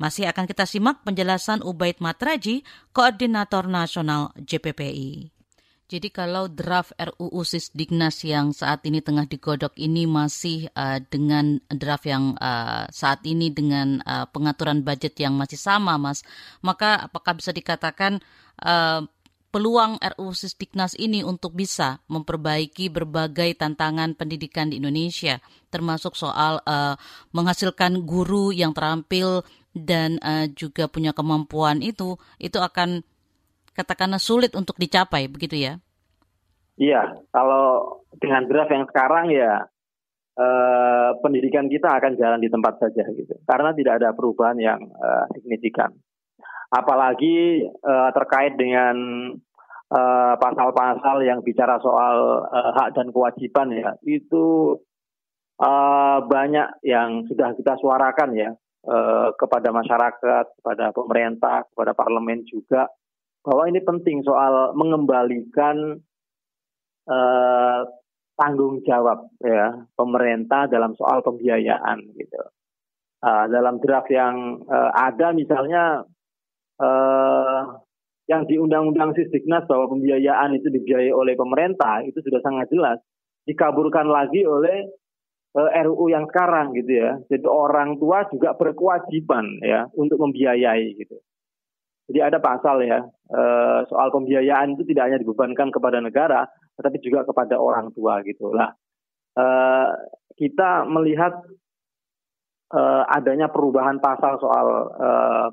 Masih akan kita simak penjelasan Ubaid Matraji, Koordinator Nasional JPPI. Jadi kalau draft RUU Sisdiknas yang saat ini tengah digodok ini masih uh, dengan draft yang uh, saat ini dengan uh, pengaturan budget yang masih sama, Mas, maka apakah bisa dikatakan uh, peluang RUU Sisdiknas ini untuk bisa memperbaiki berbagai tantangan pendidikan di Indonesia, termasuk soal uh, menghasilkan guru yang terampil dan uh, juga punya kemampuan itu, itu akan katakanlah sulit untuk dicapai, begitu ya? Iya, kalau dengan draft yang sekarang ya eh, pendidikan kita akan jalan di tempat saja gitu, karena tidak ada perubahan yang eh, signifikan. Apalagi eh, terkait dengan eh, pasal-pasal yang bicara soal eh, hak dan kewajiban ya, itu eh, banyak yang sudah kita suarakan ya eh, kepada masyarakat, kepada pemerintah, kepada parlemen juga bahwa ini penting soal mengembalikan eh, tanggung jawab ya pemerintah dalam soal pembiayaan gitu. Uh, dalam draft yang uh, ada misalnya uh, yang di Undang-Undang Sisdiknas bahwa pembiayaan itu dibiayai oleh pemerintah itu sudah sangat jelas dikaburkan lagi oleh RUU yang sekarang gitu ya. Jadi orang tua juga berkewajiban ya untuk membiayai gitu. Jadi ada pasal ya uh, soal pembiayaan itu tidak hanya dibebankan kepada negara, tetapi juga kepada orang tua gitu lah. Uh, kita melihat adanya perubahan pasal soal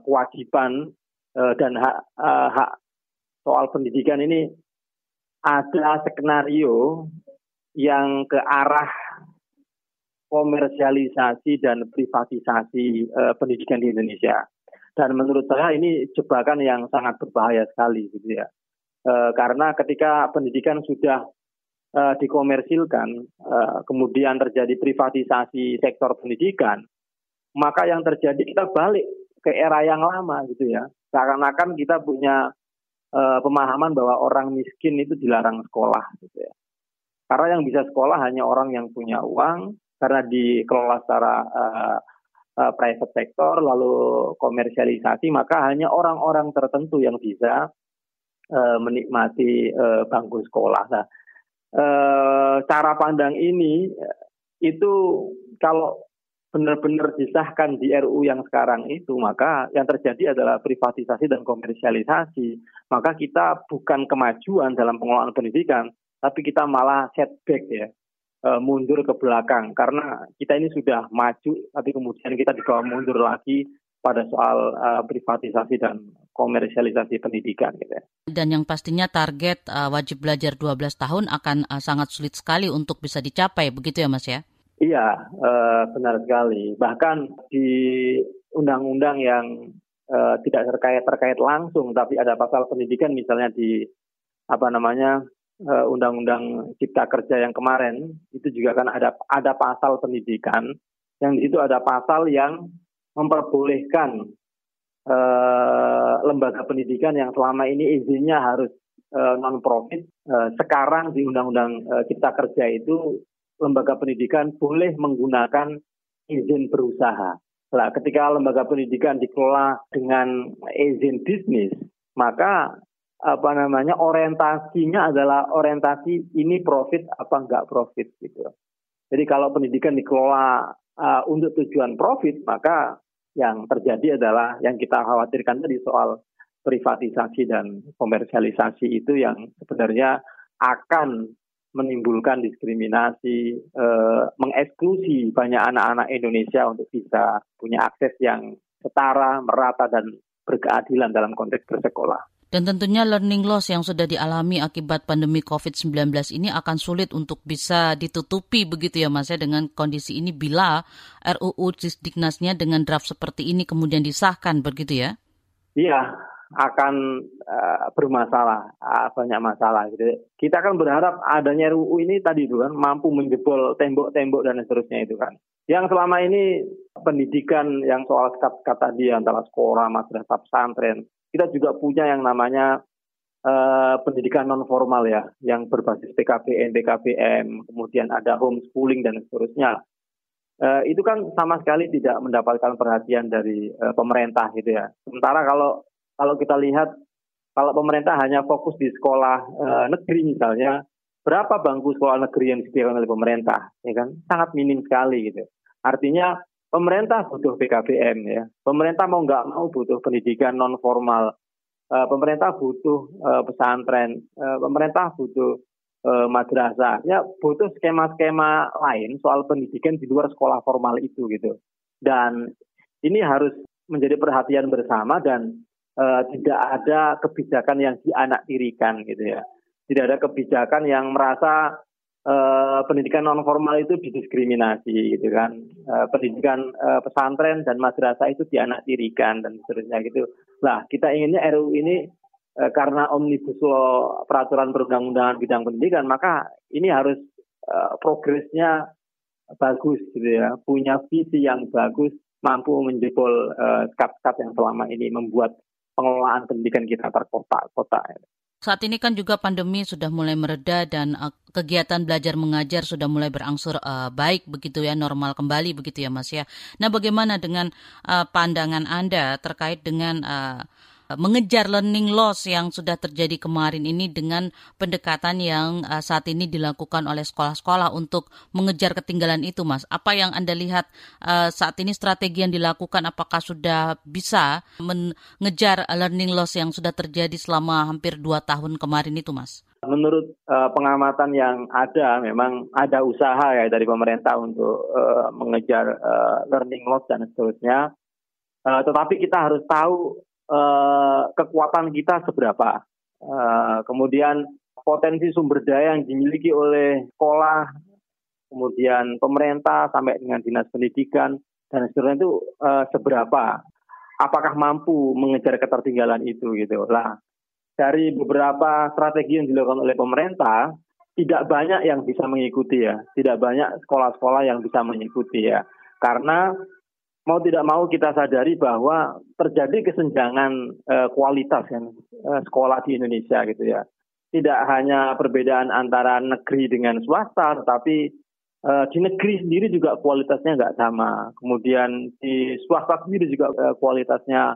kewajiban dan hak, hak soal pendidikan ini ada skenario yang ke arah komersialisasi dan privatisasi uh, pendidikan di Indonesia. Dan menurut saya ini jebakan yang sangat berbahaya sekali gitu ya. Eh, karena ketika pendidikan sudah uh, dikomersilkan, uh, kemudian terjadi privatisasi sektor pendidikan, maka yang terjadi kita balik ke era yang lama gitu ya. Seakan-akan kita punya uh, pemahaman bahwa orang miskin itu dilarang sekolah gitu ya. Karena yang bisa sekolah hanya orang yang punya uang, karena dikelola secara uh, uh, private sector lalu komersialisasi, maka hanya orang-orang tertentu yang bisa uh, menikmati uh, bangku sekolah. Nah, uh, cara pandang ini itu kalau benar-benar disahkan di RU yang sekarang itu, maka yang terjadi adalah privatisasi dan komersialisasi. Maka kita bukan kemajuan dalam pengelolaan pendidikan, tapi kita malah setback ya, mundur ke belakang. Karena kita ini sudah maju, tapi kemudian kita dibawa mundur lagi pada soal uh, privatisasi dan komersialisasi pendidikan gitu ya. Dan yang pastinya target uh, wajib belajar 12 tahun akan uh, sangat sulit sekali untuk bisa dicapai begitu ya Mas ya? Iya, uh, benar sekali. Bahkan di undang-undang yang uh, tidak terkait terkait langsung tapi ada pasal pendidikan misalnya di apa namanya undang-undang cipta kerja yang kemarin itu juga kan ada ada pasal pendidikan yang di situ ada pasal yang memperbolehkan uh, lembaga pendidikan yang selama ini izinnya harus uh, non profit uh, sekarang di undang-undang uh, cipta kerja itu lembaga pendidikan boleh menggunakan izin berusaha. Nah, ketika lembaga pendidikan dikelola dengan izin bisnis, maka apa namanya orientasinya adalah orientasi ini profit apa enggak profit gitu. Jadi kalau pendidikan dikelola uh, untuk tujuan profit, maka yang terjadi adalah yang kita khawatirkan tadi soal privatisasi dan komersialisasi itu yang sebenarnya akan menimbulkan diskriminasi, eh, mengeksklusi banyak anak-anak Indonesia untuk bisa punya akses yang setara, merata, dan berkeadilan dalam konteks bersekolah. Dan tentunya learning loss yang sudah dialami akibat pandemi COVID-19 ini akan sulit untuk bisa ditutupi begitu ya Mas ya dengan kondisi ini bila RUU Disdiknasnya dengan draft seperti ini kemudian disahkan begitu ya? Iya, akan uh, bermasalah, uh, banyak masalah gitu. Kita kan berharap adanya RUU ini tadi itu kan mampu menjebol tembok-tembok dan seterusnya itu kan. Yang selama ini pendidikan yang soal kata dia antara sekolah, madrasah, pesantren, kita juga punya yang namanya uh, pendidikan non formal ya, yang berbasis PKBN, PKBM, kemudian ada homeschooling dan seterusnya. uh, itu kan sama sekali tidak mendapatkan perhatian dari uh, pemerintah gitu ya. Sementara kalau kalau kita lihat kalau pemerintah hanya fokus di sekolah uh, negeri misalnya, berapa bangku sekolah negeri yang disediakan oleh pemerintah, ya kan? Sangat minim sekali gitu. Artinya pemerintah butuh PKBM ya. Pemerintah mau nggak mau butuh pendidikan non formal. Uh, pemerintah butuh uh, pesantren. Uh, pemerintah butuh uh, madrasah. Ya butuh skema-skema lain soal pendidikan di luar sekolah formal itu gitu. Dan ini harus menjadi perhatian bersama dan tidak ada kebijakan yang dianaktirikan gitu ya. Tidak ada kebijakan yang merasa uh, pendidikan non formal itu didiskriminasi gitu kan. Uh, pendidikan uh, pesantren dan madrasah itu dianaktirikan dan seterusnya gitu. Nah, kita inginnya RUU ini uh, karena omnibus law peraturan perundang-undangan bidang pendidikan, maka ini harus uh, progresnya bagus gitu ya, punya visi yang bagus, mampu menjebol uh, skat-skat yang selama ini membuat pengelolaan pendidikan kita terkotak-kotak. Saat ini kan juga pandemi sudah mulai mereda dan uh, kegiatan belajar mengajar sudah mulai berangsur uh, baik begitu ya normal kembali begitu ya Mas ya. Nah bagaimana dengan uh, pandangan Anda terkait dengan uh, mengejar learning loss yang sudah terjadi kemarin ini dengan pendekatan yang uh, saat ini dilakukan oleh sekolah-sekolah untuk mengejar ketinggalan itu, Mas. Apa yang Anda lihat uh, saat ini strategi yang dilakukan apakah sudah bisa mengejar learning loss yang sudah terjadi selama hampir dua tahun kemarin itu, Mas? Menurut pengamatan yang ada, memang ada usaha ya dari pemerintah untuk mengejar learning loss dan seterusnya. Uh, tetapi kita harus tahu uh, kekuatan kita seberapa. Uh, kemudian potensi sumber daya yang dimiliki oleh sekolah, kemudian pemerintah sampai dengan dinas pendidikan dan seterusnya itu uh, seberapa. Apakah mampu mengejar ketertinggalan itu gitu. Lah dari beberapa strategi yang dilakukan oleh pemerintah tidak banyak yang bisa mengikuti ya, tidak banyak sekolah-sekolah yang bisa mengikuti ya. Karena mau tidak mau kita sadari bahwa terjadi kesenjangan uh, kualitas kan uh, sekolah di Indonesia gitu ya. Tidak hanya perbedaan antara negeri dengan swasta, tetapi uh, di negeri sendiri juga kualitasnya nggak sama. Kemudian di swasta sendiri juga uh, kualitasnya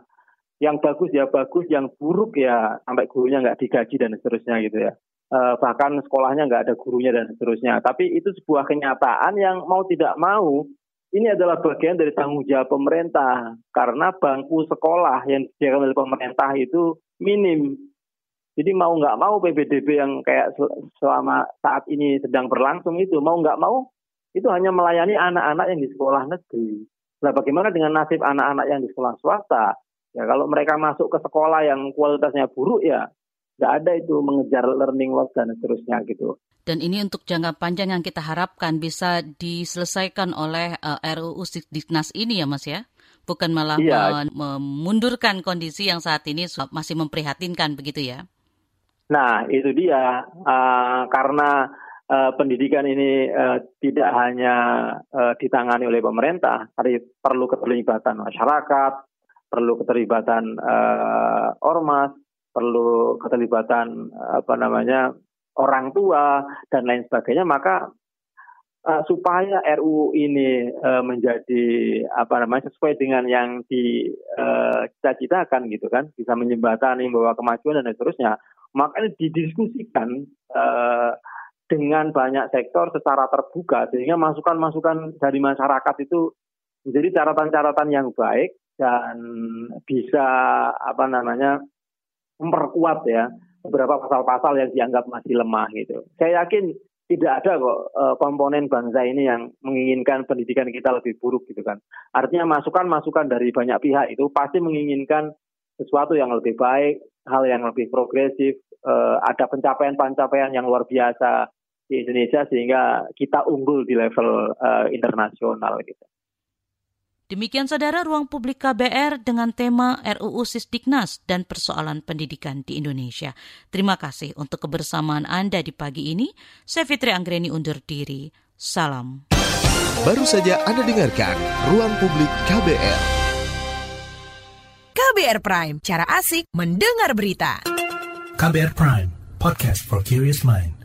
yang bagus ya bagus, yang buruk ya sampai gurunya nggak digaji dan seterusnya gitu ya. Uh, bahkan sekolahnya nggak ada gurunya dan seterusnya. Tapi itu sebuah kenyataan yang mau tidak mau ini adalah bagian dari tanggung jawab pemerintah karena bangku sekolah yang disediakan oleh pemerintah itu minim. Jadi mau nggak mau PBDB yang kayak selama saat ini sedang berlangsung itu mau nggak mau itu hanya melayani anak-anak yang di sekolah negeri. Nah bagaimana dengan nasib anak-anak yang di sekolah swasta? Ya kalau mereka masuk ke sekolah yang kualitasnya buruk ya nggak ada itu mengejar learning loss dan seterusnya gitu. Dan ini untuk jangka panjang yang kita harapkan bisa diselesaikan oleh uh, eh, RUU Diknas ini ya Mas ya? Bukan malah iya. memundurkan kondisi yang saat ini masih memprihatinkan begitu ya? Nah itu dia uh, karena uh, pendidikan ini uh, tidak hanya uh, ditangani oleh pemerintah, tapi perlu keterlibatan masyarakat, perlu keterlibatan uh, ormas, perlu keterlibatan apa namanya orang tua dan lain sebagainya maka uh, supaya RUU ini uh, menjadi apa namanya sesuai dengan yang dicita-citakan uh, gitu kan bisa menjembatani bahwa kemajuan dan seterusnya maka ini didiskusikan uh, dengan banyak sektor secara terbuka sehingga masukan-masukan dari masyarakat itu menjadi catatan-catatan yang baik dan bisa apa namanya memperkuat ya beberapa pasal-pasal yang dianggap masih lemah gitu. Saya yakin tidak ada kok uh, komponen bangsa ini yang menginginkan pendidikan kita lebih buruk gitu kan. Artinya masukan-masukan dari banyak pihak itu pasti menginginkan sesuatu yang lebih baik, hal yang lebih progresif, uh, ada pencapaian-pencapaian yang luar biasa di Indonesia sehingga kita unggul di level uh, internasional gitu. Demikian saudara ruang publik KBR dengan tema RUU Sisdiknas dan persoalan pendidikan di Indonesia. Terima kasih untuk kebersamaan Anda di pagi ini. Saya Fitri Anggreni undur diri. Salam. Baru saja Anda dengarkan Ruang Publik KBR. KBR Prime, cara asik mendengar berita. KBR Prime, podcast for curious mind.